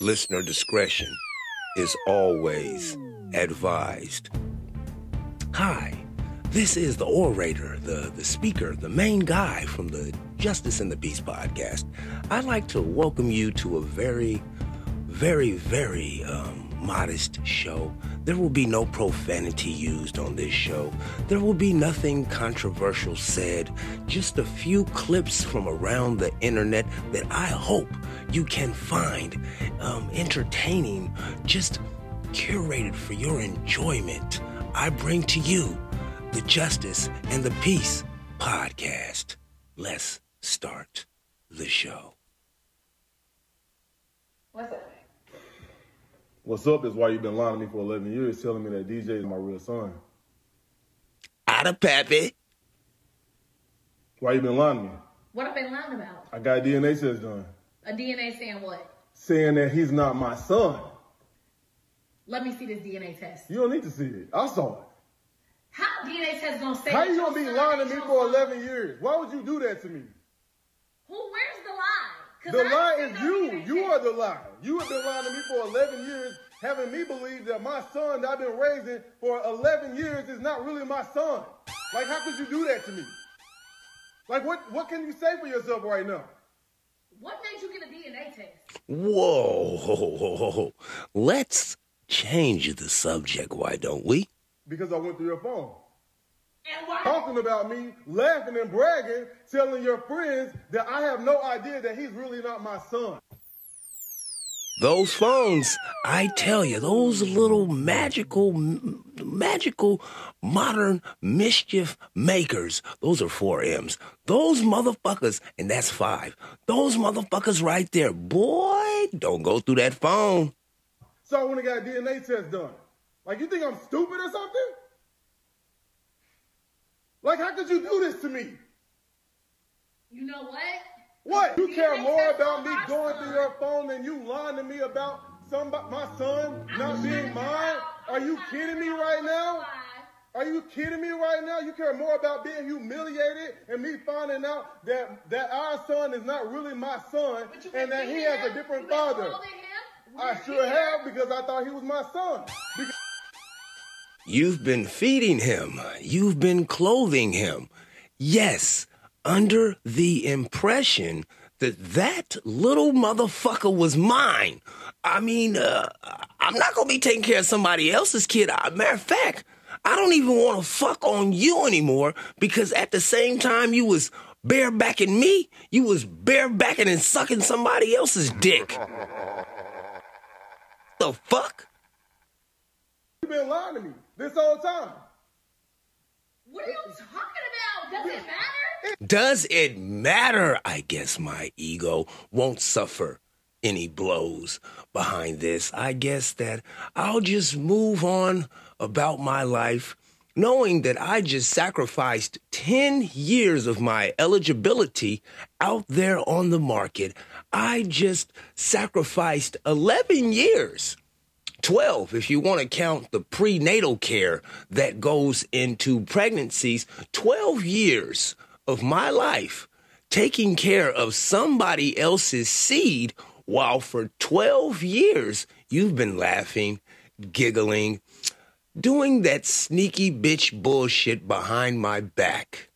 Listener discretion is always advised. Hi, this is the orator, the, the speaker, the main guy from the Justice and the Peace podcast. I'd like to welcome you to a very, very, very um, modest show. There will be no profanity used on this show. There will be nothing controversial said. Just a few clips from around the internet that I hope you can find um, entertaining, just curated for your enjoyment. I bring to you the Justice and the Peace podcast. Let's start the show. What's up? What's up is why you've been lying to me for 11 years, telling me that DJ is my real son. Out of Pappy. Why you been lying to me? What have I been lying about? I got DNA test done, A DNA saying what? saying that he's not my son. Let me see this DNA test. You don't need to see it. I saw it. How DNA test gonna say? How you gonna be lying to me for 11 years? Why would you do that to me? Who? Where's the lie? 'Cause The I lie is you. You are the lie. You have been lying to me for 11 years, having me believe that my son that I've been raising for 11 years is not really my son. Like, how could you do that to me? Like, what, what can you say for yourself right now? What made you get a DNA test? Whoa. Let's change the subject, why don't we? Because I went through your phone. And why? talking about me, laughing and bragging, telling your friends that I have no idea that he's really not my son. Those phones, I tell you, those little magical, magical modern mischief makers, those are four M's. Those motherfuckers, and that's five. Those motherfuckers right there, boy, don't go through that phone. So I went and got a DNA test done. Like, you think I'm stupid or something? Like, how could you do this to me? You know what? What? You DNA care more about me going son. through your phone than you lying to me about somebody, my son not being mine? Are you kidding me right now? Are you kidding me right now? You care more about being humiliated and me finding out that that our son is not really my son and that he has a different You father. I sure have because I thought he was my son. You've been feeding him. You've been clothing him. Yes, under the impression that that little motherfucker was mine. I mean, uh, I'm not gonna be taking care of somebody else's kid. Uh, matter of fact, I don't even want to fuck on you anymore because at the same time you was barebacking me, you was barebacking and sucking somebody else's dick. the fuck? you've been lying to me this whole time. What are you talking about? Does it matter? Does it matter? I guess my ego won't suffer any blows behind this. I guess that I'll just move on about my life, knowing that I just sacrificed 10 years of my eligibility out there on the market. I just sacrificed 11 years 12 if you want to count the prenatal care that goes into pregnancies 12 years of my life taking care of somebody else's seed while for 12 years you've been laughing giggling doing that sneaky bitch bullshit behind my back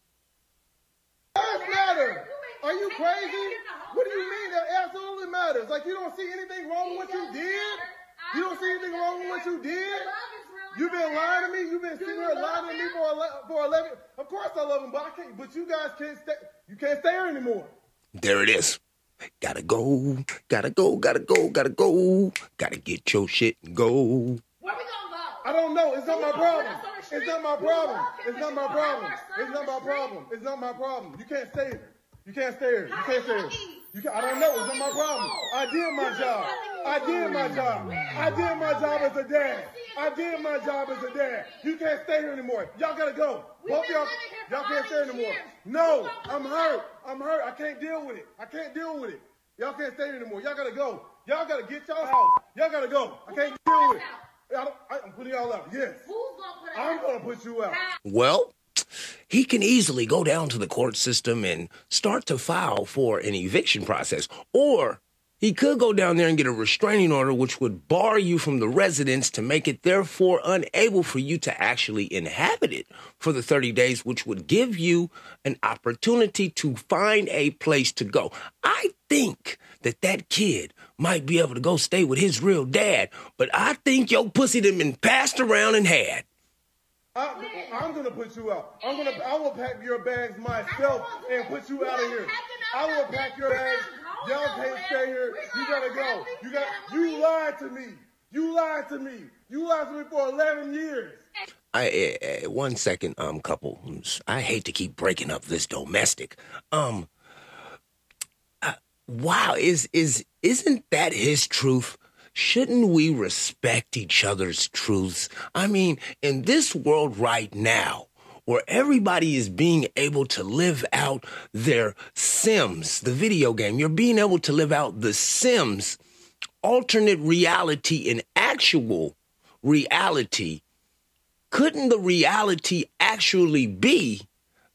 Does matter? Are you crazy? What do you mean that absolutely matters? Like you don't see anything wrong with what you did? You don't see anything wrong with what you did? You've been lying to me. You've been sitting here lying to me for ele- for eleven. Of course I love him, but I can't. But you guys can't stay. You can't stay here anymore. there it is gotta go gotta go gotta go gotta go gotta get your shit and go Where we gonna go? I don't know. It's not my problem. put us on the It's not my problem. It's not my problem. put our son It's not my problem. It's not my problem. You can't stay here. You can't stay here. You can't stay here. Eat? You can, I don't know. gonna It's not my problem. I did my job. I did my job. I did my job as a dad. I did my job as a dad. You can't stay here anymore. Y'all gotta go. We've Both been y'all, living here for y'all can't stay these anymore. No, I'm hurt. I'm hurt. I can't deal with it. I can't deal with it. Y'all can't stay here anymore. Y'all gotta go. Y'all gotta get y'all house. Y'all gotta go. I can't Who's deal with it. I don't, I, I'm putting y'all out. Yes. Who's gonna put us I'm out? gonna put you out. Well, he can easily go down to the court system and start to file for an eviction process. Or He could go down there and get a restraining order, which would bar you from the residence to make it therefore unable for you to actually inhabit it for the 30 days, which would give you an opportunity to find a place to go. I think that that kid might be able to go stay with his real dad, but I think your pussy done been passed around and had. I, am gonna put you out. I'm gonna. I will pack your bags myself and put you out of here. I will pack your bags. Y'all can't stay here. You gotta go. You got. You lied to me. You lied to me. You lied to me for 11 years. I uh, one second, um, couple. I hate to keep breaking up this domestic. Um, uh, wow, is is isn't that his truth? Shouldn't we respect each other's truths? I mean, in this world right now, where everybody is being able to live out their Sims, the video game, you're being able to live out the Sims alternate reality in actual reality. Couldn't the reality actually be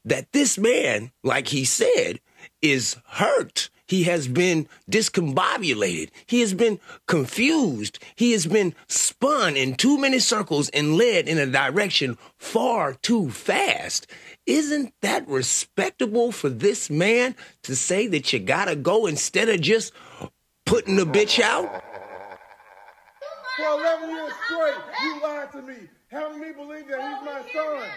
that this man, like he said, is hurt he has been discombobulated. He has been confused. He has been spun in too many circles and led in a direction far too fast. Isn't that respectable for this man to say that you gotta go instead of just putting the bitch out? For 11 years straight, you lied to me, having me believe that he's my son.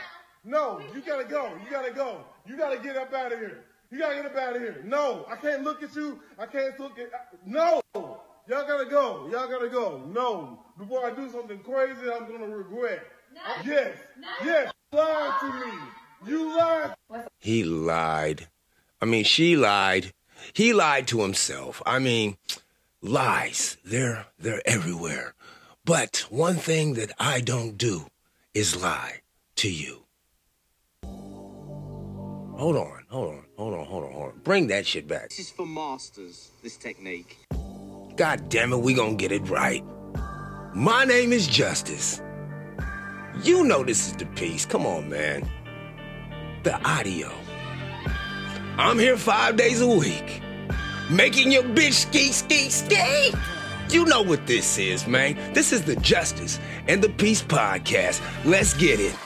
No, you gotta go. You gotta go. You gotta get up out of here. You gotta get up out of here. No, I can't look at you. I can't look at. No, y'all gotta go. Y'all gotta go. No, before I do something crazy, I'm gonna regret. No. Yes, no. yes, you lied to me. You lied. He lied. I mean, she lied. He lied to himself. I mean, lies. They're they're everywhere. But one thing that I don't do is lie to you. Hold on, hold on, hold on, hold on, hold on. Bring that shit back. This is for masters, this technique. God damn it, we gonna get it right. My name is Justice. You know this is the Peace. Come on, man. The audio. I'm here five days a week. Making your bitch ski, ski, ski. You know what this is, man. This is the Justice and the Peace podcast. Let's get it.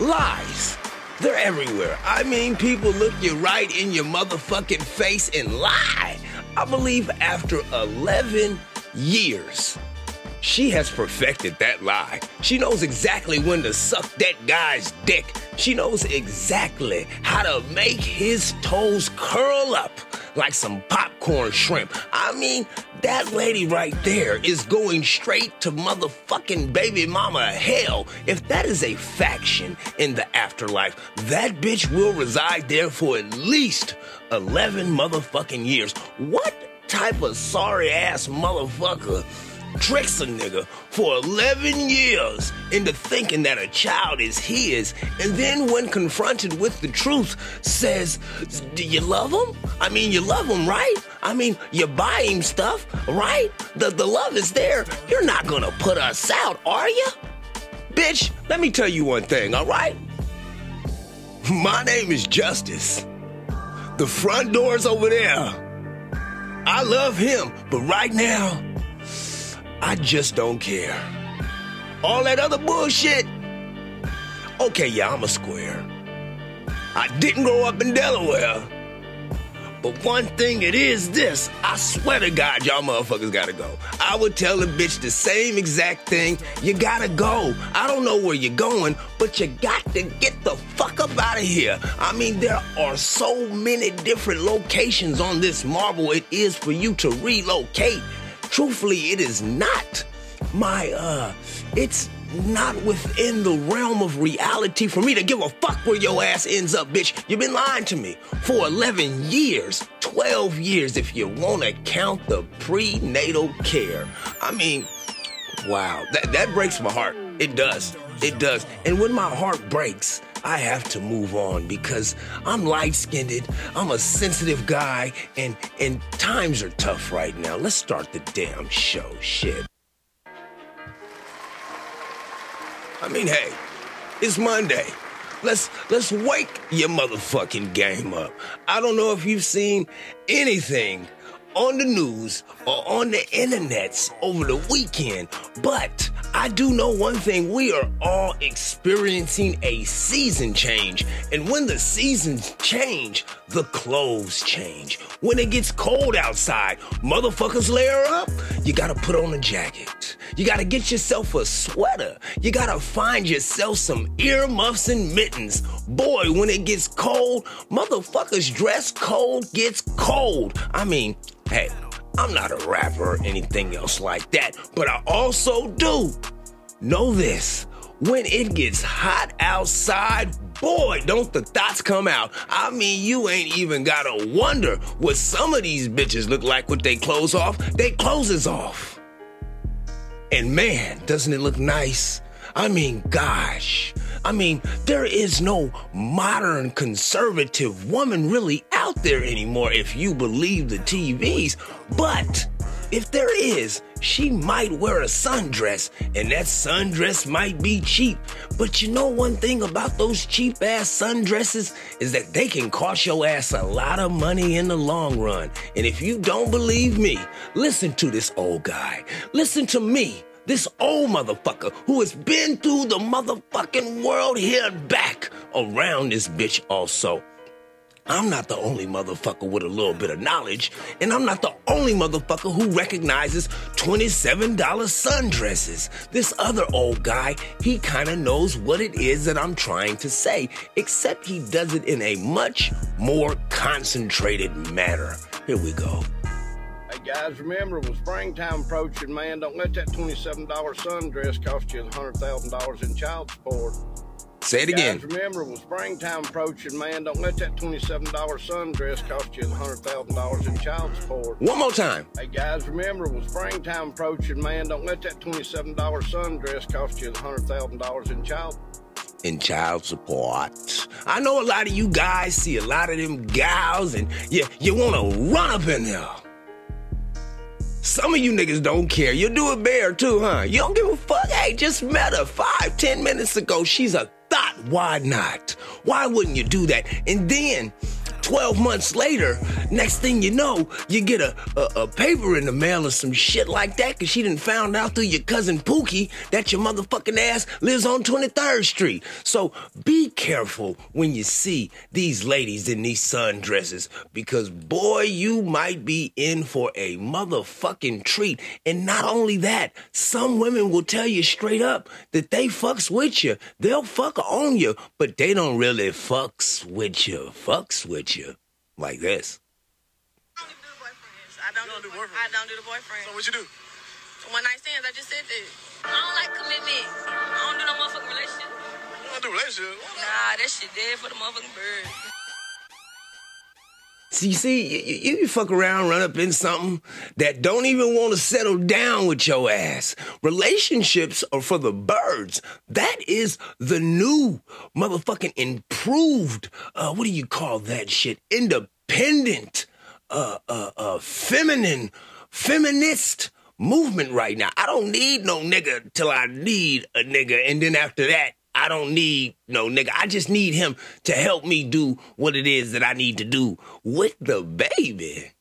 Lies they're everywhere. I mean, people look you right in your motherfucking face and lie. I believe after 11 years, she has perfected that lie. She knows exactly when to suck that guy's dick. She knows exactly how to make his toes curl up like some popcorn shrimp. I mean, that lady right there is going straight to motherfucking baby mama hell. If that is a faction in the afterlife, that bitch will reside there for at least 11 motherfucking years. What type of sorry ass motherfucker? Tricks a nigga for 11 years into thinking that a child is his, and then when confronted with the truth, says, Do you love him? I mean, you love him, right? I mean, you buy him stuff, right? The, the love is there. You're not gonna put us out, are you? Bitch, let me tell you one thing, all right? My name is Justice. The front door's over there. I love him, but right now, I just don't care. All that other bullshit. Okay, yeah, I'm a square. I didn't grow up in Delaware. But one thing it is this, I swear to God, y'all motherfuckers gotta go. I would tell a bitch the same exact thing. You gotta go. I don't know where you're going, but you got to get the fuck up out of here. I mean, there are so many different locations on this marble it is for you to relocate. Truthfully, it is not my, uh, it's not within the realm of reality for me to give a fuck where your ass ends up, bitch. You've been lying to me for 11 years, 12 years if you want to count the prenatal care. I mean, wow, that, that breaks my heart. It does. It does. And when my heart breaks, I have to move on because I'm light skinned, I'm a sensitive guy, and, and times are tough right now. Let's start the damn show. Shit. I mean, hey, it's Monday. Let's let's wake your motherfucking game up. I don't know if you've seen anything on the news or on the internets over the weekend, but I do know one thing we are all experiencing a season change. And when the seasons change, the clothes change. When it gets cold outside, motherfuckers layer up. You gotta put on a jacket. You gotta get yourself a sweater. You gotta find yourself some earmuffs and mittens. Boy, when it gets cold, motherfuckers dress cold gets cold. I mean, hey, I'm not a rapper or anything else like that, but I also do know this. When it gets hot outside, boy, don't the thoughts come out. I mean, you ain't even gotta wonder what some of these bitches look like with they clothes off. They clothes off. And man, doesn't it look nice? I mean, gosh. I mean, there is no modern conservative woman really out there anymore if you believe the TVs. But if there is, she might wear a sundress, and that sundress might be cheap. But you know one thing about those cheap ass sundresses is that they can cost your ass a lot of money in the long run. And if you don't believe me, listen to this old guy. Listen to me. This old motherfucker who has been through the motherfucking world here and back around this bitch also. I'm not the only motherfucker with a little bit of knowledge, and I'm not the only motherfucker who recognizes $27 sundresses. This other old guy, he kinda knows what it is that I'm trying to say, except he does it in a much more concentrated manner. Here we go. Hey guys, remember with springtime approaching, man, don't let that $27 sundress cost you $100,000 in child support. Say it again. Guys, remember with springtime approaching, man, don't let that $27 sundress cost you $100,000 in child support. One more time. Hey guys, remember with springtime approaching, man, don't let that $27 sundress cost you $100,000 in child in child support. I know a lot of you guys see a lot of them gals and you, you want to run up in there. Some of you niggas don't care. You do it bare too, huh? You don't give a fuck. Hey, just met her five, ten minutes ago. She's a thought. Why not? Why wouldn't you do that? And then 12 months later, next thing you know, you get a, a, a paper in the mail or some shit like that because she didn't found out through your cousin Pookie that your motherfucking ass lives on 23rd Street. So be careful when you see these ladies in these sundresses because boy, you might be in for a motherfucking treat. And not only that, some women will tell you straight up that they fucks with you. They'll fuck on you, but they don't really fucks with you. Fucks with you like this. I don't do the boyfriends. I don't, do, the boyfriends. I don't do the boyfriends. So what you do? One night stands. I just said that. I don't like commitment. I don't do no motherfucking relationship. You don't do relationship? Nah, that shit dead for the motherfucking bird. See, see, you, you fuck around, run up in something that don't even want to settle down with your ass. Relationships are for the birds. That is the new motherfucking improved, uh, what do you call that shit? Independent, uh, uh, uh, feminine, feminist movement right now. I don't need no nigga till I need a nigga. And then after that, I don't need no nigga. I just need him to help me do what it is that I need to do with the baby.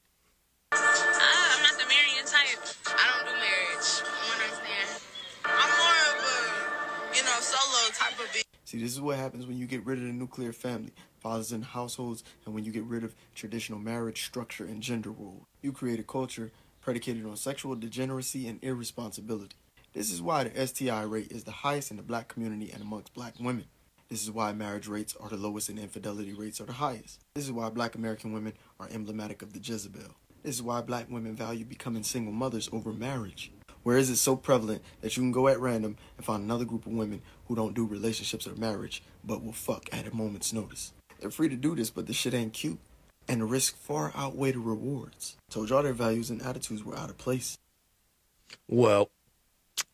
Ah, I'm not the marrying type. I don't do marriage. One night stand. I'm more of a, you know, solo type of bitch. See, this is what happens when you get rid of the nuclear family, fathers in households, and when you get rid of traditional marriage structure and gender role. You create a culture predicated on sexual degeneracy and irresponsibility. This is why the STI rate is the highest in the black community and amongst black women. This is why marriage rates are the lowest and infidelity rates are the highest. This is why black American women are emblematic of the Jezebel. This is why black women value becoming single mothers over marriage. Where is it so prevalent that you can go at random and find another group of women who don't do relationships or marriage, but will fuck at a moment's notice? They're free to do this, but the shit ain't cute. And the risks far outweigh the rewards. Told y'all their values and attitudes were out of place. Well,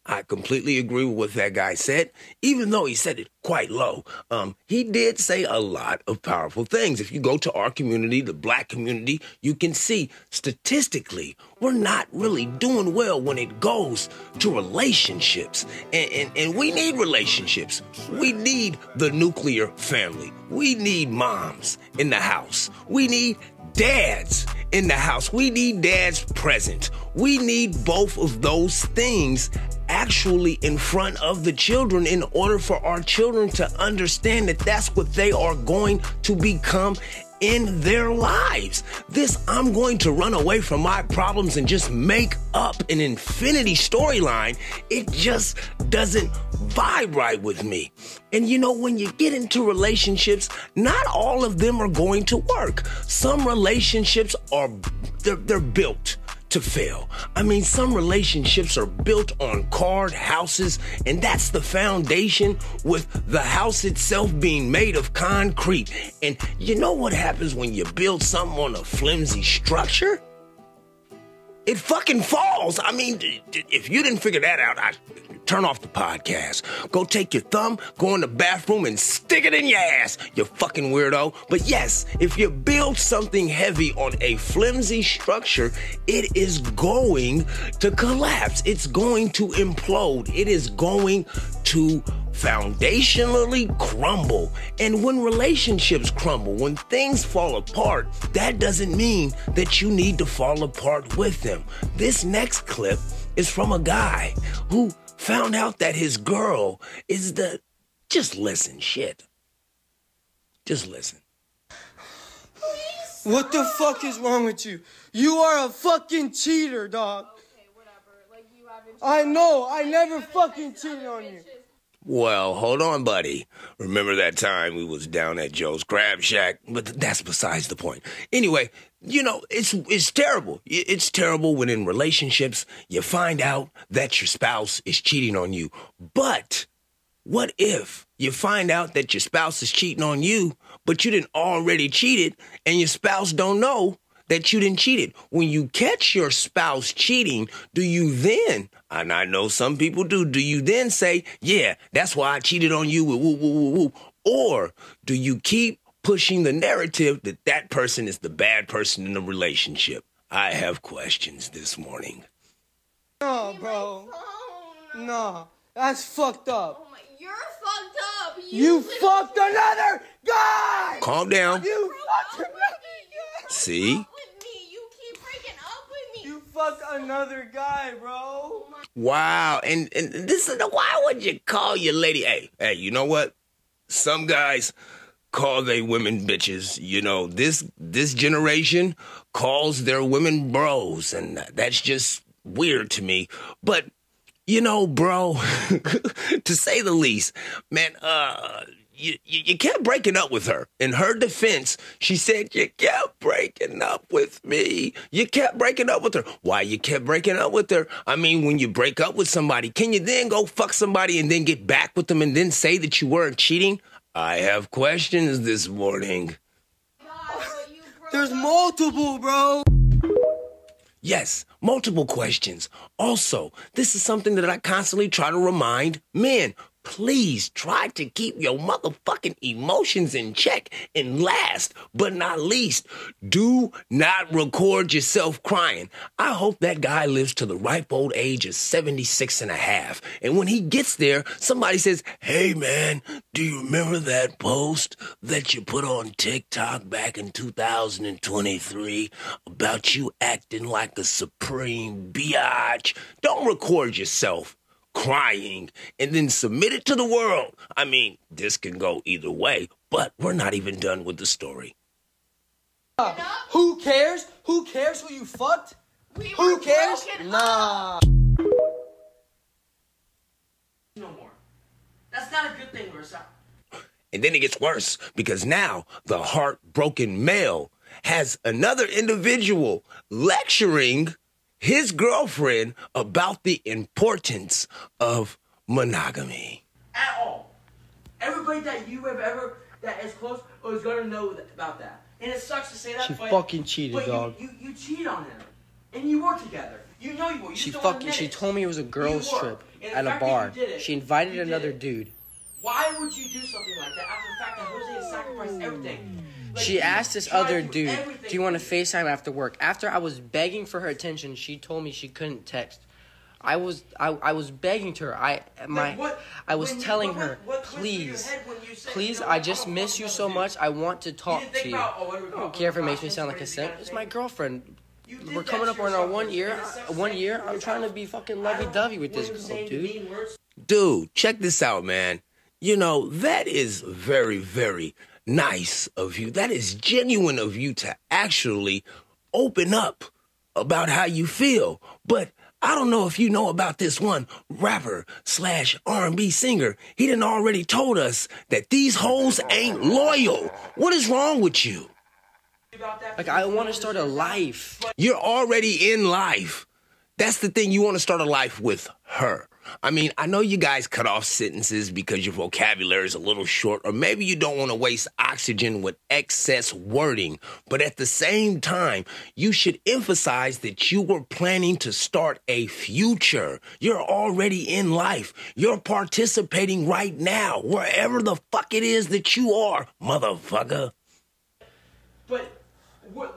I completely agree with what that guy said, even though he said it quite low. Um, he did say a lot of powerful things. If you go to our community, the black community, you can see statistically, we're not really doing well when it goes to relationships. And, and, and we need relationships. We need the nuclear family. We need moms in the house. We need dads in the house. We need dads present. We need both of those things actually in front of the children in order for our children to understand that that's what they are going to become in their lives. This, I'm going to run away from my problems and just make up an infinity storyline. It just doesn't vibe right with me. And you know, when you get into relationships, not all of them are going to work. Some relationships are, they're, they're built to fail. I mean, some relationships are built on card houses, and that's the foundation with the house itself being made of concrete. And you know what happens when you build something on a flimsy structure? It fucking falls. I mean, if you didn't figure that out, I turn off the podcast. Go take your thumb, go in the bathroom, and stick it in your ass, you fucking weirdo. But yes, if you build something heavy on a flimsy structure, it is going to collapse. It's going to implode. It is going to foundationally crumble. And when relationships crumble, when things fall apart, that doesn't mean that you need to fall apart with them. This next clip is from a guy who found out that his girl is the. Just listen, shit. Just listen. What the fuck is wrong with you? You are a fucking cheater, dog. Okay, whatever. Like you haven't. I know. I never fucking cheated on you. Well, hold on, buddy. Remember that time we was down at Joe's Crab Shack? But that's besides the point. Anyway, you know, it's it's terrible. It's terrible when in relationships you find out that your spouse is cheating on you. But what if you find out that your spouse is cheating on you, but you didn't already cheated and your spouse don't know that you didn't cheat it. When you catch your spouse cheating, do you then, and I know some people do, do you then say, yeah, that's why I cheated on you with woo, woo, woo, woo? Or do you keep pushing the narrative that that person is the bad person in the relationship? I have questions this morning. No, bro. No, that's fucked up. Oh you're fucked up. You little fucked another guy. Calm down. You fucked another. with me. See? Up with me. You keep breaking up fucked another guy, bro. Wow. And and this is why would you call your lady? Hey, hey, you know what? Some guys call they women bitches. You know, this this generation calls their women bros, and that's just weird to me. But you know, bro, to say the least, man, uh you, you, you kept breaking up with her. In her defense, she said, You kept breaking up with me. You kept breaking up with her. Why you kept breaking up with her? I mean, when you break up with somebody, can you then go fuck somebody and then get back with them and then say that you weren't cheating? I have questions this morning. God, but you broke There's multiple, bro. Yes, multiple questions. Also, this is something that I constantly try to remind men. Please try to keep your motherfucking emotions in check. And last but not least, do not record yourself crying. I hope that guy lives to the ripe old age of 76 and a half. And when he gets there, somebody says, Hey man, do you remember that post that you put on TikTok back in 2023 about you acting like a supreme biatch? Don't record yourself crying and then submit it to the world. I mean, this can go either way, but we're not even done with the story. Who cares? Who cares who you fucked? We Who cares? Nah. no more. That's not a good thing, Marissa. And then it gets worse because now the heartbroken male has another individual lecturing his girlfriend about the importance of monogamy. At all. Everybody that you have ever that is close is gonna know that, about that. And it sucks to say that, She but, fucking cheated, but you- dog. You, you cheat on him, And you were together. You know you were. You She just fucking. She told me it was a girls' trip at a bar. it, She invited another it. dude. Why would you do something like that after the fact that Jose has sacrificed everything? Like, She asked this other dude, "Do you want to for FaceTime after work?" After I was begging for her attention, she told me she couldn't text. I was I, I was begging to her. I my Like, what- I was when you- telling what- her, what went please, head when you said, please, you know I just I'm miss you so do much. I want to talk didn't think to you. about, oh, what I don't care if it makes me sound like a these simp. It's my girlfriend. We're coming up on our one year. In a sense, One year. I'm trying to be fucking I lovey-dovey with this girl, dude. Dude, check this out, man. You know, that is very, very nice of you. That is genuine of you to actually open up about how you feel. But I don't know if you know about this one rapper slash R&B singer. He didn't already told us that these hoes ain't loyal. What is wrong with you? Like I want to start a life. You're already in life. That's the thing. You want to start a life with her. I mean, I know you guys cut off sentences because your vocabulary is a little short, or maybe you don't want to waste oxygen with excess wording. But at the same time, you should emphasize that you were planning to start a future. You're already in life. You're participating right now, wherever the fuck it is that you are, motherfucker. But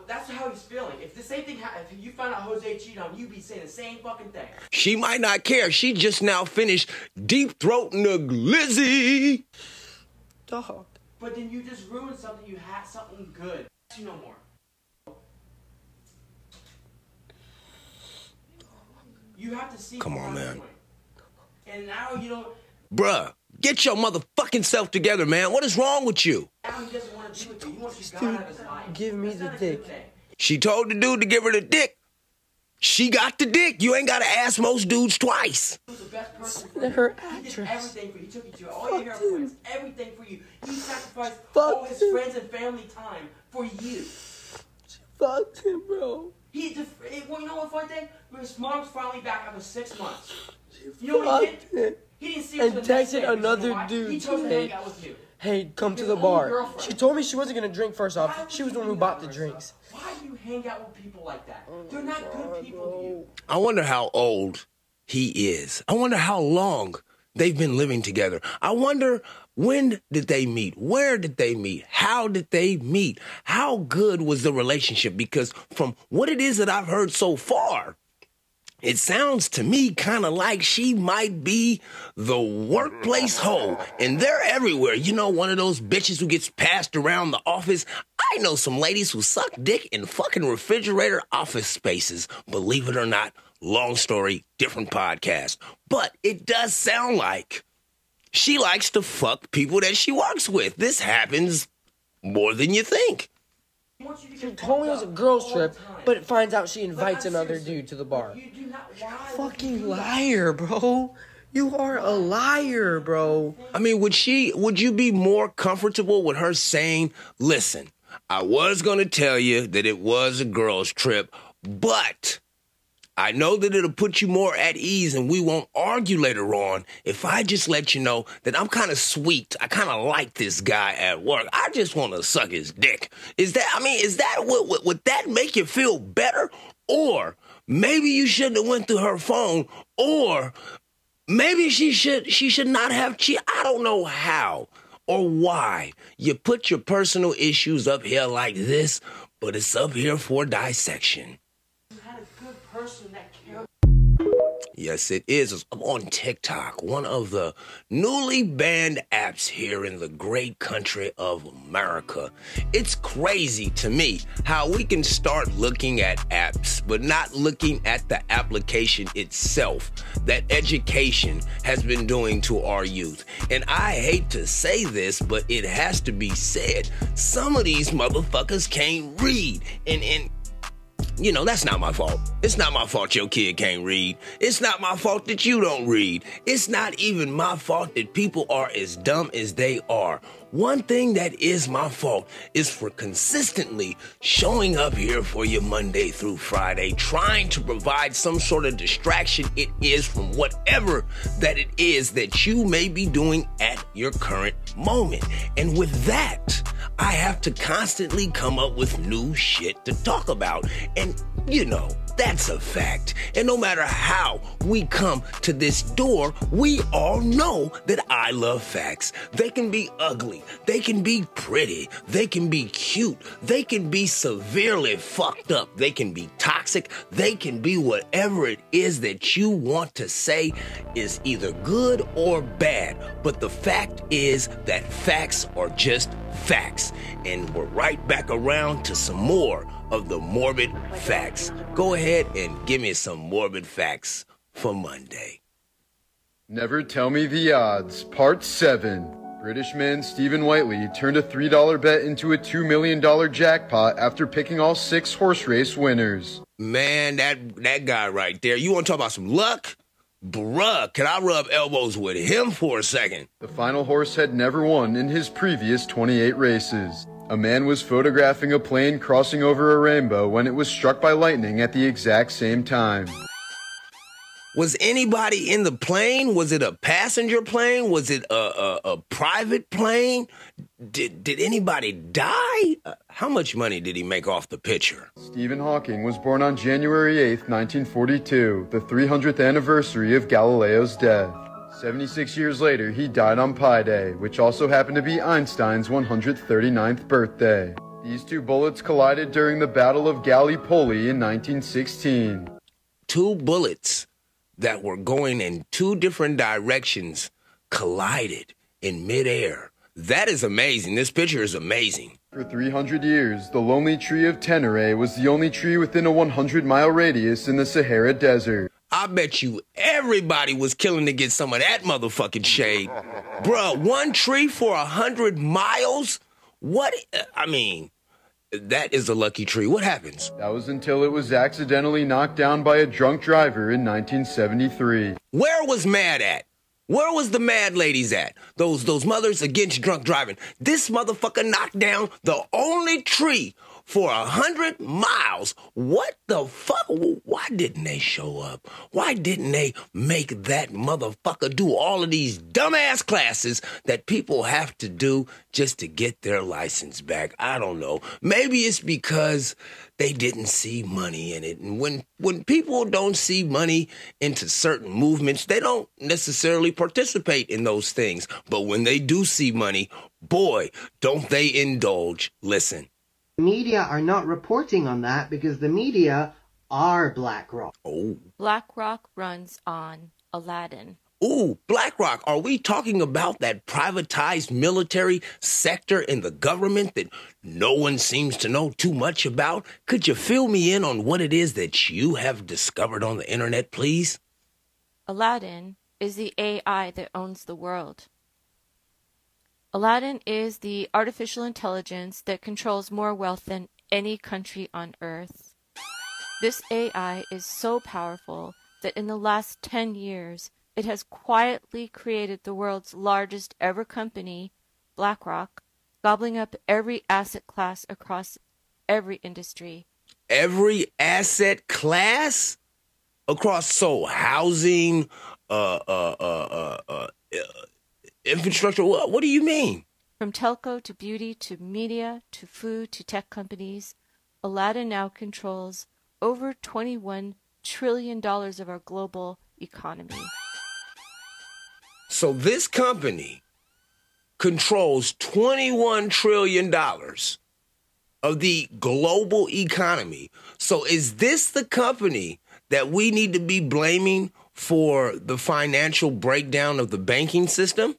that's how he's feeling. If the same thing, ha- if you found out Jose cheated on you, be saying the same fucking thing. She might not care. She just now finished deep throating the glizzy. Dog. But then you just ruined something. You had something good. You no more. You have to see. Come on, man. doing. And now you don't. Bruh, get your motherfucking self together, man. What is wrong with you? Now doesn't want to be with you. He wants you out of his life. Give me That's the not a dick. thing. She told the dude to give her the dick. She got the dick. You ain't gotta ask most dudes twice. He was the best person for you. her He did address. everything for you. He took you to all your Fuck hair him. friends, everything for you. He sacrificed Fuck all his him. friends and family time for you. Fuck him, bro. He just, it, well, you know what funny thing? His mom's finally back after six months. You know what he Fucked did? him. He didn't see And till the next texted day. because you know another why? dude He chose to today. hang out with you. Hey, come to the bar. girlfriend. She told me she wasn't gonna drink first off. She was the one who bought the to drinks. Why do you hang out with people like that? Oh They're not good people to you. I wonder how old he is. I wonder how long they've been living together. I wonder when did they meet? Where did they meet? How did they meet? How good was the relationship? Because from what it is that I've heard so far, it sounds to me kind of like she might be the workplace hoe. And they're everywhere. You know, one of those bitches who gets passed around the office. I know some ladies who suck dick in fucking refrigerator office spaces. Believe it or not, long story, different podcast. But it does sound like she likes to fuck people that she works with. This happens more than you think. He wants you to She get told me it was a girls' trip, the time. but finds out she invites another dude to the bar. You do not. Why would you Fucking do liar, bro. You are a liar, bro. I mean, would she would you be more comfortable with her saying, "Listen, I was going to tell you that it was a girls trip, but I know that it'll put you more at ease and we won't argue later on if I just let you know that I'm kind of sweet. I kind of like this guy at work. I just want to suck his dick. Is that I mean, is that what would, that make you feel better or maybe you shouldn't have went through her phone or maybe she should she should not have cheated. I don't know how or why you put your personal issues up here like this, but it's up here for dissection. You had a good person that cared. Yes, it is. I'm on TikTok, one of the newly banned apps here in the great country of America. It's crazy to me how we can start looking at apps, but not looking at the application itself that education has been doing to our youth. And I hate to say this, but it has to be said. Some of these motherfuckers can't read. And, and you know, that's not my fault. It's not my fault your kid can't read. It's not my fault that you don't read. It's not even my fault that people are as dumb as they are. One thing that is my fault is for consistently showing up here for you Monday through Friday, trying to provide some sort of distraction it is from whatever that it is that you may be doing at your current moment. And with that, I have to constantly come up with new shit to talk about. And You know, that's a fact. And no matter how we come to this door, we all know that I love facts. They can be ugly, they can be pretty, they can be cute, they can be severely fucked up, they can be toxic, they can be whatever it is that you want to say is either good or bad. But the fact is that facts are just facts. And we're right back around to some more of the morbid facts. Go ahead and give me some morbid facts for Monday. Never Tell Me the Odds, Part 7. British man Stephen Whiteley turned a $3 bet into a $2 million jackpot after picking all six horse race winners. Man, that that guy right there. You want to talk about some luck? Bruh, can I rub elbows with him for a second? The final horse had never won in his previous 28 races. A man was photographing a plane crossing over a rainbow when it was struck by lightning at the exact same time. Was anybody in the plane? Was it a passenger plane? Was it a, a, a private plane? Did, did anybody die? Uh, how much money did he make off the picture? Stephen Hawking was born on January 8, 1942, the 300th anniversary of Galileo's death. 76 years later, he died on Pi Day, which also happened to be Einstein's 139th birthday. These two bullets collided during the Battle of Gallipoli in 1916. Two bullets that were going in two different directions collided in midair. That is amazing. This picture is amazing. For 300 years, the lonely tree of Tenere was the only tree within a 100 mile radius in the Sahara Desert. I bet you everybody was killing to get some of that motherfucking shade. Bruh, one tree for a hundred miles? What? I mean, that is a lucky tree. What happens? That was until it was accidentally knocked down by a drunk driver in 1973. Where was Mad at? Where was the mad ladies at? Those those mothers against drunk driving. This motherfucker knocked down the only tree for a hundred miles. What the fuck? Why didn't they show up? Why didn't they make that motherfucker do all of these dumbass classes that people have to do just to get their license back? I don't know. Maybe it's because they didn't see money in it. And when when people don't see money into certain movements, they don't necessarily participate in those things. But when they do see money, boy, don't they indulge. Listen media are not reporting on that because the media are BlackRock. Oh. BlackRock runs on Aladdin. Ooh, BlackRock, are we talking about that privatized military sector in the government that no one seems to know too much about? Could you fill me in on what it is that you have discovered on the internet, please? Aladdin is the AI that owns the world. Aladdin is the artificial intelligence that controls more wealth than any country on earth. This AI is so powerful that in the last 10 years, it has quietly created the world's largest ever company, BlackRock, gobbling up every asset class across every industry. Every asset class? Across so housing, uh, uh, uh, uh, uh infrastructure? What, what do you mean? From telco to beauty to media to food to tech companies, Aladdin now controls over $21 trillion of our global economy. So this company controls $21 trillion of the global economy. So is this the company that we need to be blaming for the financial breakdown of the banking system?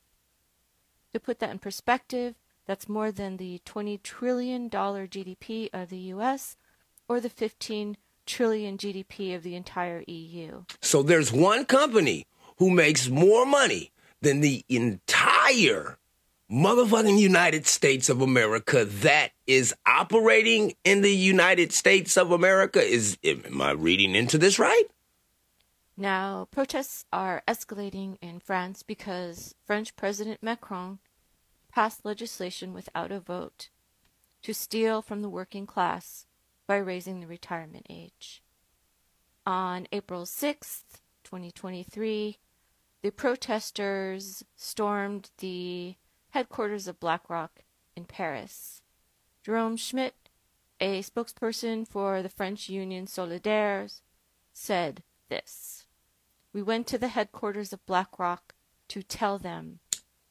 To put that in perspective, that's more than the $20 trillion GDP of the US or the 15 trillion GDP of the entire EU. So there's one company who makes more money than the entire motherfucking United States of America that is operating in the United States of America. Is am I reading into this right? Now, protests are escalating in France because French President Macron passed legislation without a vote to steal from the working class by raising the retirement age. On April 6th, 2023, the protesters stormed the headquarters of BlackRock in Paris. Jerome Schmidt, A spokesperson for the French Union Solidaires said this We went to the headquarters of BlackRock to tell them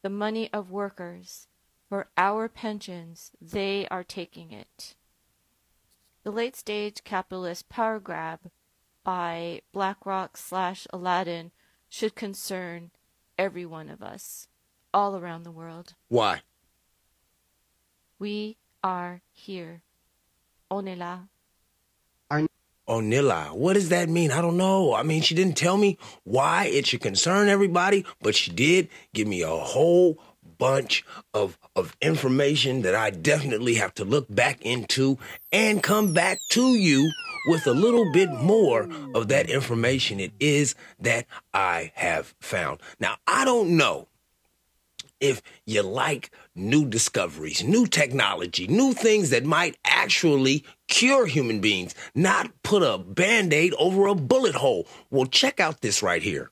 the money of workers for our pensions, they are taking it. The late stage capitalist power grab by BlackRock slash Aladdin should concern every one of us, all around the world. Why? We are here. On est là. Onilla. What does that mean? I don't know. I mean, she didn't tell me why it should concern everybody, but she did give me a whole bunch of of information that I definitely have to look back into and come back to you with a little bit more of that information it is that I have found. Now, I don't know if you like new discoveries, new technology, new things that might actually cure human beings, not put a band aid over a bullet hole. Well, check out this right here.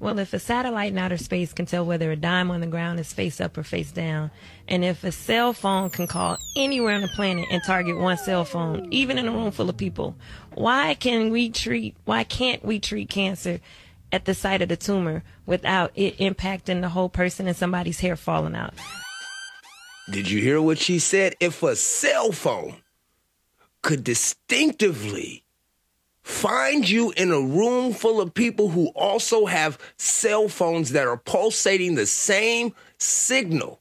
Well, if a satellite in outer space can tell whether a dime on the ground is face up or face down, and if a cell phone can call anywhere on the planet and target one cell phone, even in a room full of people, why can we treat, why can't we treat cancer at the site of the tumor without it impacting the whole person and somebody's hair falling out? Did you hear what she said? If a cell phone could distinctively find you in a room full of people who also have cell phones that are pulsating the same signal.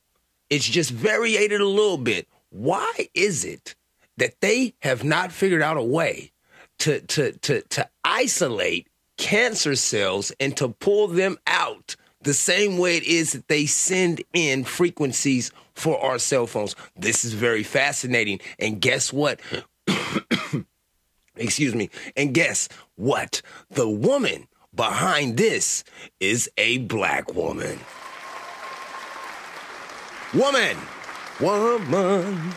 It's just variated a little bit. Why is it that they have not figured out a way to, to, to, to isolate cancer cells and to pull them out the same way it is that they send in frequencies for our cell phones? This is very fascinating. And guess what? Excuse me. And guess what? The woman behind this is a black woman. Woman. Woman.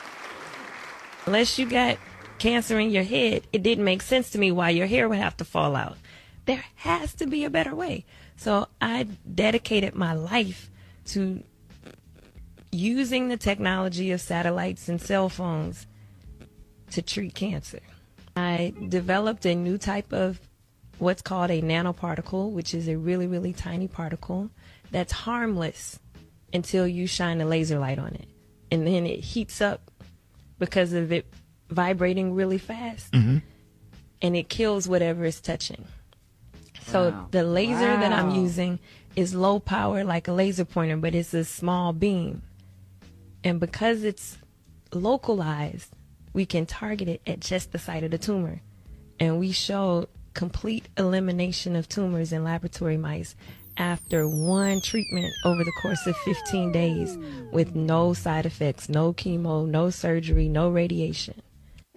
Unless you got cancer in your head, it didn't make sense to me why your hair would have to fall out. There has to be a better way. So I dedicated my life to using the technology of satellites and cell phones to treat cancer. I developed a new type of what's called a nanoparticle, which is a really, really tiny particle that's harmless until you shine a laser light on it. And then it heats up because of it vibrating really fast. Mm-hmm. And it kills whatever it's touching. So Wow. the laser that I'm using is low power like a laser pointer, but it's a small beam. And because it's localized, we can target it at just the site of the tumor. And we showed complete elimination of tumors in laboratory mice after one treatment over the course of 15 days with no side effects, no chemo, no surgery, no radiation.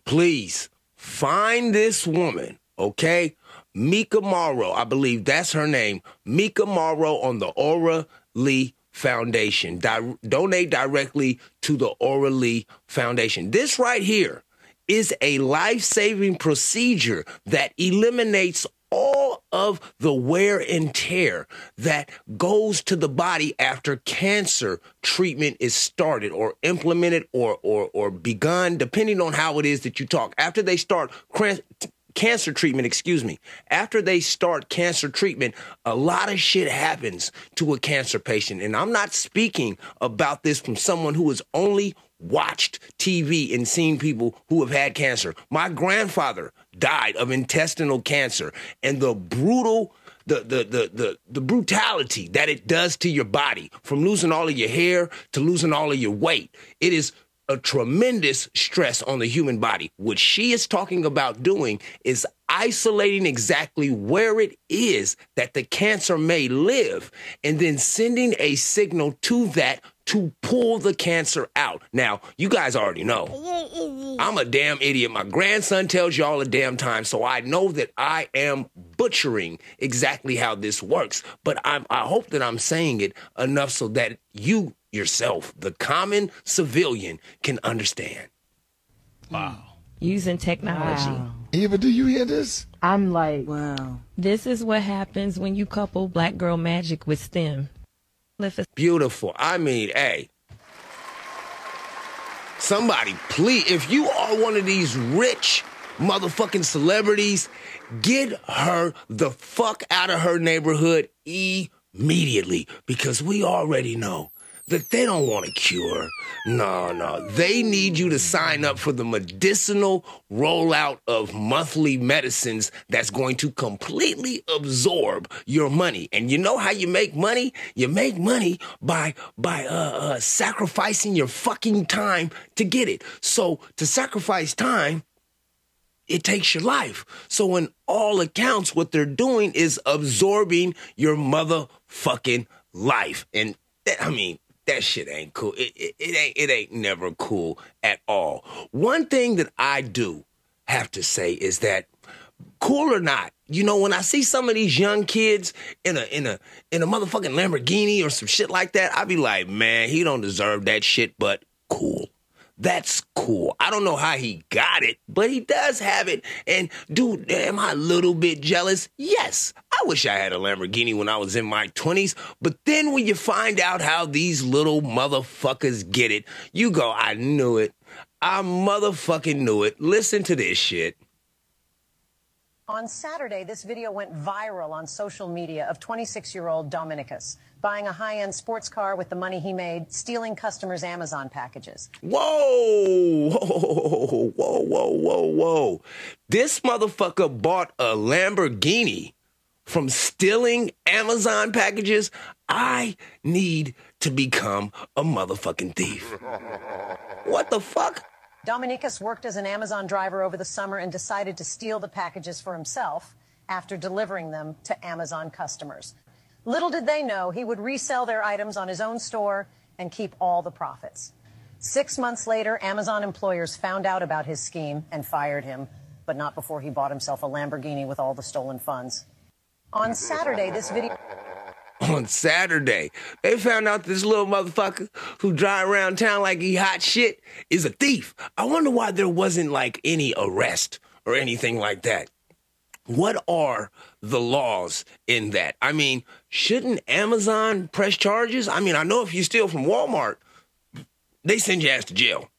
please find this woman, okay? Mika Morrow, I believe that's her name. Mika Morrow on the Ora Lee Foundation. Di- donate directly to the Lee Foundation. This right here is a life saving procedure that eliminates all of the wear and tear that goes to the body after cancer treatment is started or implemented or or or begun depending on how it is that you talk after they start cancer treatment excuse me after they start cancer treatment a lot of shit happens to a cancer patient and i'm not speaking about this from someone who has only watched TV and seen people who have had cancer. My grandfather died of intestinal cancer and the brutal the, the the the the brutality that it does to your body from losing all of your hair to losing all of your weight. It is a tremendous stress on the human body. What she is talking about doing is isolating exactly where it is that the cancer may live and then sending a signal to that to pull the cancer out. Now, you guys already know. I'm a damn idiot. My grandson tells you all a damn time, so I know that I am butchering exactly how this works. But I'm, I hope that I'm saying it enough so that you yourself, the common civilian, can understand. Wow. Using technology. Eva, do you hear this? I'm like, wow. This is what happens when you couple black girl magic with STEM. If Beautiful. I mean, hey. somebody, please, if you are one of these rich motherfucking celebrities, get her the fuck out of her neighborhood immediately because we already know that they don't want a cure. No, no. They need you to sign up for the medicinal rollout of monthly medicines that's going to completely absorb your money. And you know how you make money? You make money by by uh, uh, sacrificing your fucking time to get it. So to sacrifice time, it takes your life. So, in all accounts, what they're doing is absorbing your motherfucking life. And I mean, that shit ain't cool. It, it, it ain't it ain't never cool at all. One thing that I do have to say is that cool or not, you know, when I see some of these young kids in a in a in a motherfucking Lamborghini or some shit like that, I be like, man, he don't deserve that shit, but cool. That's cool. I don't know how he got it, but he does have it. And dude, am I a little bit jealous? Yes. I wish I had a Lamborghini when I was in my 20s. But then when you find out how these little motherfuckers get it, you go, I knew it. I motherfucking knew it. Listen to this shit. On Saturday, this video went viral on social media of 26 year old Dominicus buying a high end sports car with the money he made, stealing customers' Amazon packages. Whoa, whoa, whoa, whoa, whoa, whoa. This motherfucker bought a Lamborghini from stealing Amazon packages. I need to become a motherfucking thief. What the fuck? Dominicus worked as an Amazon driver over the summer and decided to steal the packages for himself after delivering them to Amazon customers. Little did they know he would resell their items on his own store and keep all the profits. Six months later, Amazon employers found out about his scheme and fired him, but not before he bought himself a Lamborghini with all the stolen funds. On Saturday, this video. on Saturday. They found out this little motherfucker who drive around town like he hot shit is a thief. I wonder why there wasn't like any arrest or anything like that. What are the laws in that? I mean, shouldn't Amazon press charges? I mean, I know if you steal from Walmart, they send your ass to jail.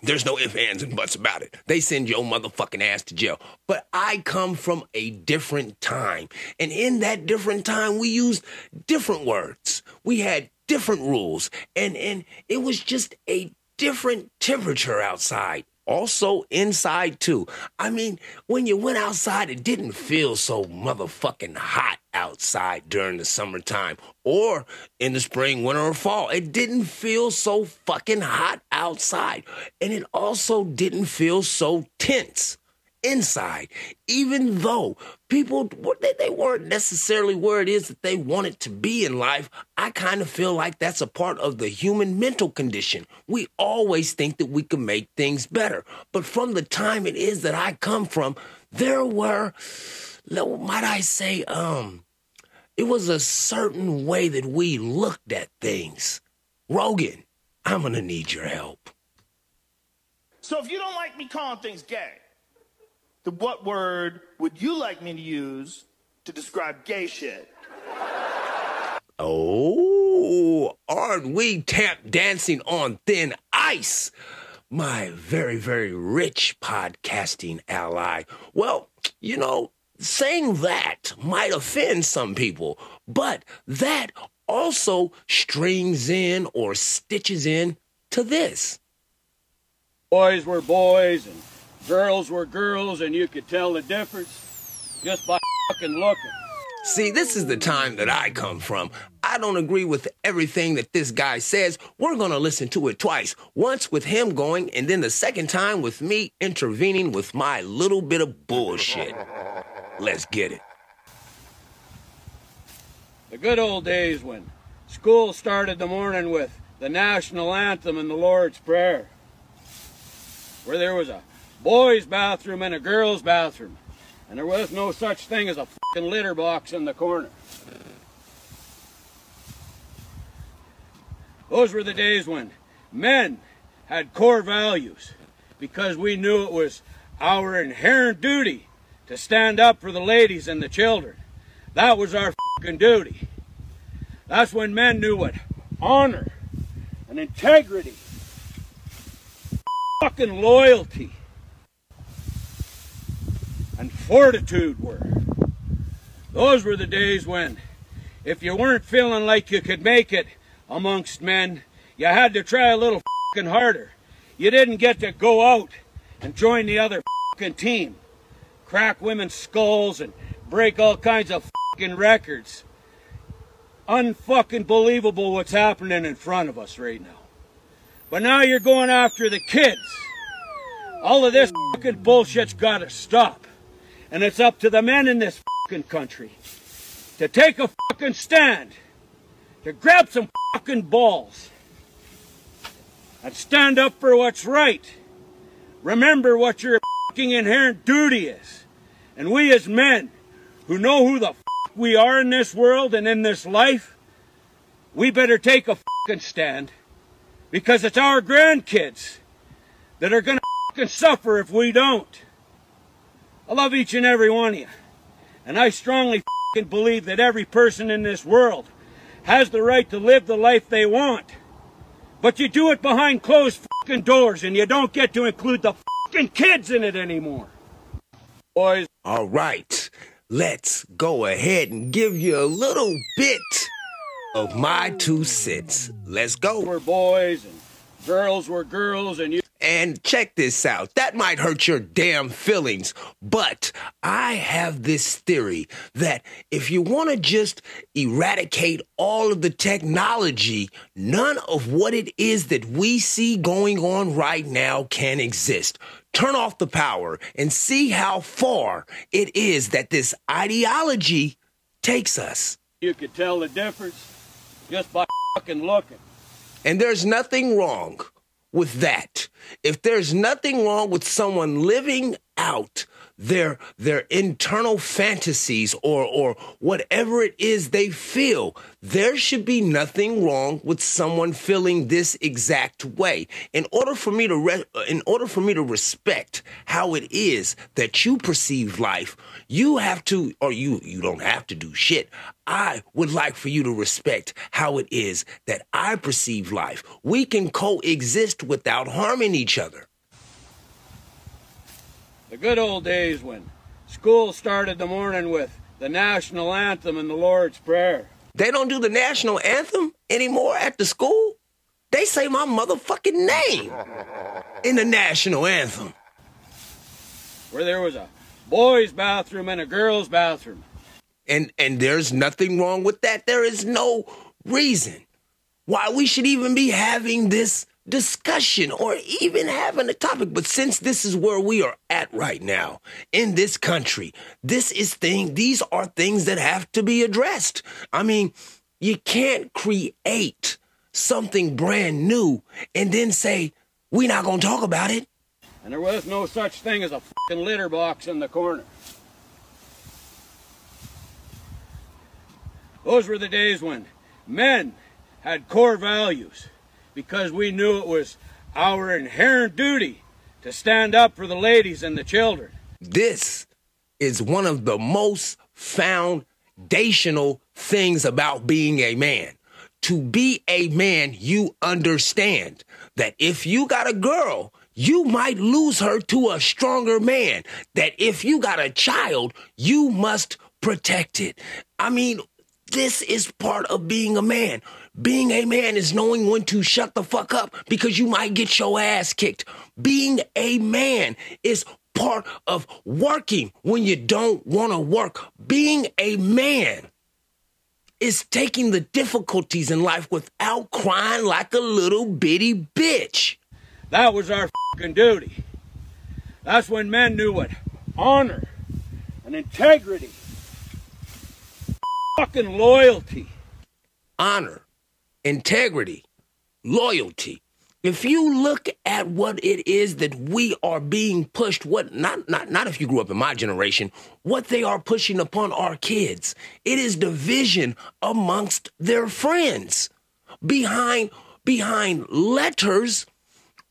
There's no ifs, ands, and buts about it. They send your motherfucking ass to jail. But I come from a different time. And in that different time, we used different words. We had different rules. And, and it was just a different temperature outside also inside too. I mean, when you went outside, it didn't feel so motherfucking hot outside during the summertime or in the spring, winter, or fall. It didn't feel so fucking hot outside. And it also didn't feel so tense inside, even though people they weren't necessarily where it is that they wanted to be in life. I kind of feel like that's a part of the human mental condition. We always think that we can make things better, but from the time it is that I come from, there were, might I say, um, it was a certain way that we looked at things. Rogan, I'm gonna need your help. So if you don't like me calling things gay what word would you like me to use to describe gay shit? Oh, aren't we tap dancing on thin ice? My very, very rich podcasting ally. Well, you know, saying that might offend some people, but that also strings in or stitches in to this. Boys were boys and Girls were girls, and you could tell the difference just by fucking looking. See, this is the time that I come from. I don't agree with everything that this guy says. We're going to listen to it twice. Once with him going, and then the second time with me intervening with my little bit of bullshit. Let's get it. The good old days when school started the morning with the national anthem and the Lord's Prayer, where there was a boys' bathroom and a girls' bathroom. And there was no such thing as a fucking litter box in the corner. Those were the days when men had core values because we knew it was our inherent duty to stand up for the ladies and the children. That was our fucking duty. That's when men knew what honor and integrity fucking loyalty fortitude were. Those were the days when, if you weren't feeling like you could make it amongst men, you had to try a little fucking harder. You didn't get to go out and join the other fucking team, crack women's skulls and break all kinds of fucking records. Unfucking believable what's happening in front of us right now. But now you're going after the kids. All of this fucking bullshit's gotta stop. And it's up to the men in this fucking country to take a fucking stand, to grab some fucking balls, and stand up for what's right. Remember what your fucking inherent duty is. And we as men who know who the fuck we are in this world and in this life, we better take a fucking stand because it's our grandkids that are gonna fucking suffer if we don't. I love each and every one of you. And I strongly believe that every person in this world has the right to live the life they want. But you do it behind closed fucking doors and you don't get to include the fucking kids in it anymore. Boys. All right. Let's go ahead and give you a little bit of my two cents. Let's go. We're boys girls were girls and you and check this out. That might hurt your damn feelings, but I have this theory that if you want to just eradicate all of the technology, none of what it is that we see going on right now can exist. Turn off the power and see how far it is that this ideology takes us. You could tell the difference just by fucking looking. And there's nothing wrong with that. If there's nothing wrong with someone living out their their internal fantasies or or whatever it is they feel there should be nothing wrong with someone feeling this exact way in order for me to re- uh, in order for me to respect how it is that you perceive life you have to or you you don't have to do shit I would like for you to respect how it is that I perceive life. We can coexist without harming each other. The good old days when school started the morning with the national anthem and the Lord's Prayer. They don't do the national anthem anymore at the school. They say my motherfucking name in the national anthem. Where there was a boys' bathroom and a girls' bathroom. And and there's nothing wrong with that. There is no reason why we should even be having this discussion or even having a topic. But since this is where we are at right now in this country, this is thing, these are things that have to be addressed. I mean, you can't create something brand new and then say, we're not going to talk about it. And there was no such thing as a fucking litter box in the corner. Those were the days when men had core values because we knew it was our inherent duty to stand up for the ladies and the children. This is one of the most foundational things about being a man. To be a man, you understand that if you got a girl, you might lose her to a stronger man. That if you got a child, you must protect it. I mean, this is part of being a man. Being a man is knowing when to shut the fuck up because you might get your ass kicked. Being a man is part of working when you don't want to work. Being a man is taking the difficulties in life without crying like a little bitty bitch. That was our fucking duty. That's when men knew what honor and integrity, fucking loyalty, honor, integrity, loyalty. If you look at what it is that we are being pushed, what not not not if you grew up in my generation, what they are pushing upon our kids, it is division amongst their friends behind behind letters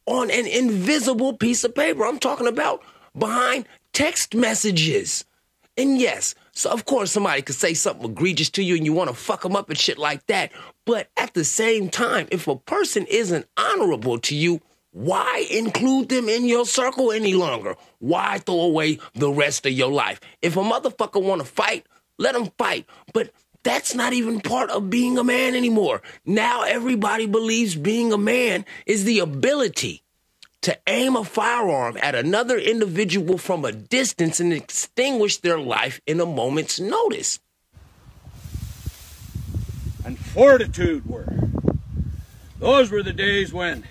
on an invisible piece of paper. I'm talking about behind text messages. And yes, so of course somebody could say something egregious to you and you want to fuck them up and shit like that. But at the same time, if a person isn't honorable to you, why include them in your circle any longer? Why throw away the rest of your life? If a motherfucker want to fight, let him fight. But that's not even part of being a man anymore. Now everybody believes being a man is the ability to aim a firearm at another individual from a distance and extinguish their life in a moment's notice. And fortitude were. Those were the days when,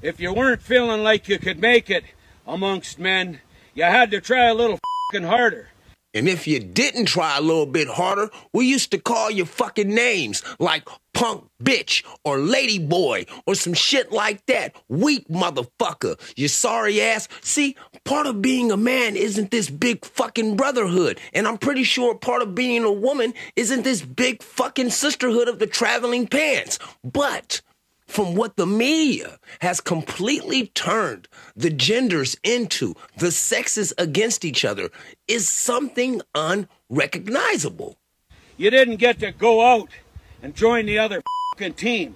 if you weren't feeling like you could make it amongst men, you had to try a little harder. And if you didn't try a little bit harder, we used to call you fucking names like punk bitch or lady boy or some shit like that. Weak motherfucker. You sorry ass. See, part of being a man isn't this big fucking brotherhood. And I'm pretty sure part of being a woman isn't this big fucking sisterhood of the traveling pants. But from what the media has completely turned the genders into, the sexes against each other, is something unrecognizable. You didn't get to go out and join the other fucking team.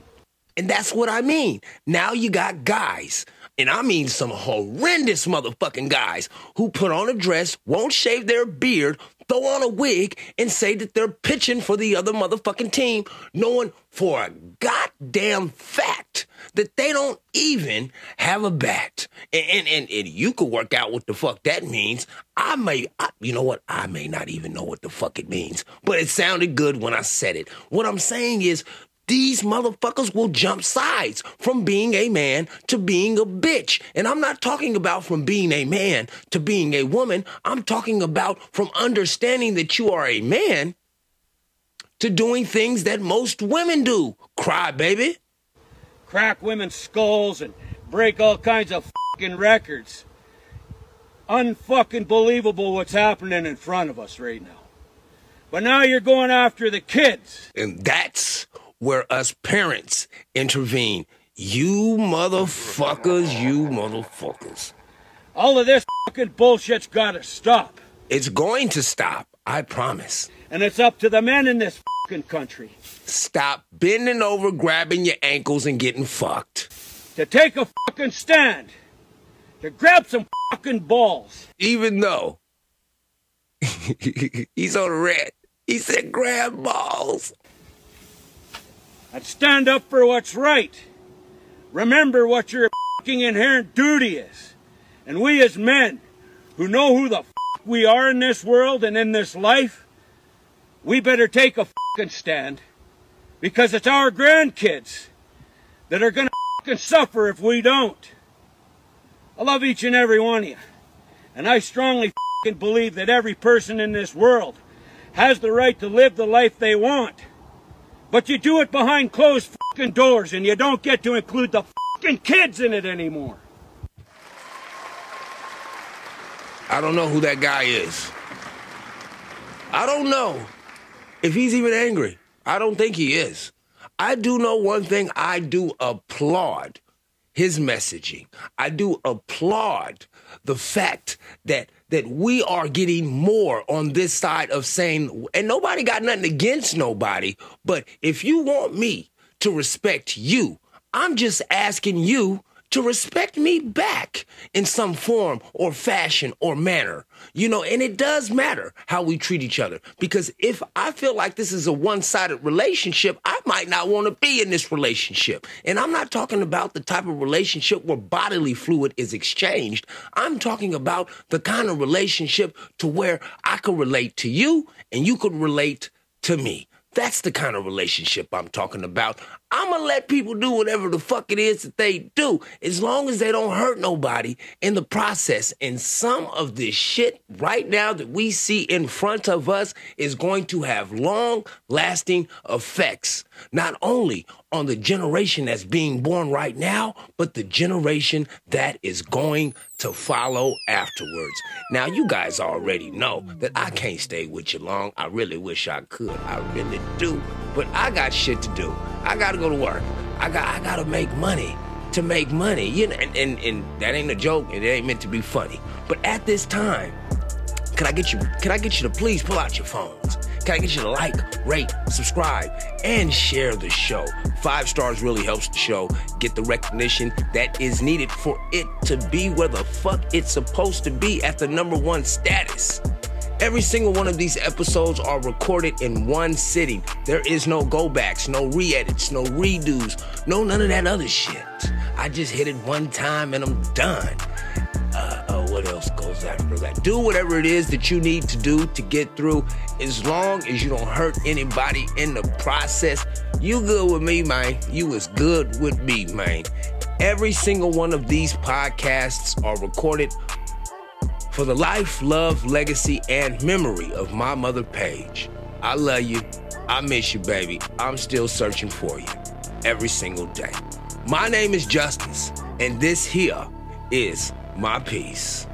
And that's what I mean. Now you got guys, and I mean some horrendous motherfucking guys, who put on a dress, won't shave their beard, throw on a wig, and say that they're pitching for the other motherfucking team, knowing for a goddamn fact that they don't even have a bat. And, and, and, and you could work out what the fuck that means. I may, I, you know what? I may not even know what the fuck it means, but it sounded good when I said it. What I'm saying is, these motherfuckers will jump sides from being a man to being a bitch. And I'm not talking about from being a man to being a woman. I'm talking about from understanding that you are a man to doing things that most women do. Cry, baby. Crack women's skulls and break all kinds of fucking records. Unfucking believable what's happening in front of us right now. But now you're going after the kids. And that's where us parents intervene. You motherfuckers, you motherfuckers. All of this fucking bullshit's gotta stop. It's going to stop, I promise. And it's up to the men in this fucking country. Stop bending over, grabbing your ankles, and getting fucked. To take a fucking stand. To grab some fucking balls. Even though he's on red. He said grab balls. And stand up for what's right. Remember what your fucking inherent duty is. And we as men who know who the we are in this world and in this life, we better take a fucking stand. Because it's our grandkids that are gonna fucking suffer if we don't. I love each and every one of you. And I strongly believe that every person in this world has the right to live the life they want. But you do it behind closed fucking doors and you don't get to include the fucking kids in it anymore. I don't know who that guy is. I don't know if he's even angry. I don't think he is. I do know one thing I do applaud his messaging. I do applaud the fact that that we are getting more on this side of saying and nobody got nothing against nobody, but if you want me to respect you, I'm just asking you to respect me back in some form or fashion or manner. You know, and it does matter how we treat each other because if I feel like this is a one sided relationship, I might not want to be in this relationship. And I'm not talking about the type of relationship where bodily fluid is exchanged. I'm talking about the kind of relationship to where I could relate to you and you could relate to me. That's the kind of relationship I'm talking about. I'm gonna let people do whatever the fuck it is that they do, as long as they don't hurt nobody in the process. And some of this shit right now that we see in front of us is going to have long lasting effects, not only on the generation that's being born right now, but the generation that is going to follow afterwards. Now, you guys already know that I can't stay with you long. I really wish I could. I really do. But I got shit to do. I gotta go to work. I got I gotta make money to make money. You know, and, and, and that ain't a joke. It ain't meant to be funny. But at this time, can I get you can I get you to please pull out your phones Can I get you to like, rate, subscribe, and share the show? Five stars really helps the show get the recognition that is needed for it to be where the fuck it's supposed to be at the number one status. Every single one of these episodes are recorded in one sitting. There is no go backs, no re edits, no redos, no none of that other shit. I just hit it one time and I'm done. Uh, uh, what else goes after that? Do whatever it is that you need to do to get through. As long as you don't hurt anybody in the process, you good with me, man. You is good with me, man. Every single one of these podcasts are recorded for the life, love, legacy, and memory of my mother, Paige. I love you. I miss you, baby. I'm still searching for you every single day. My name is Justice, and this here is my Peace.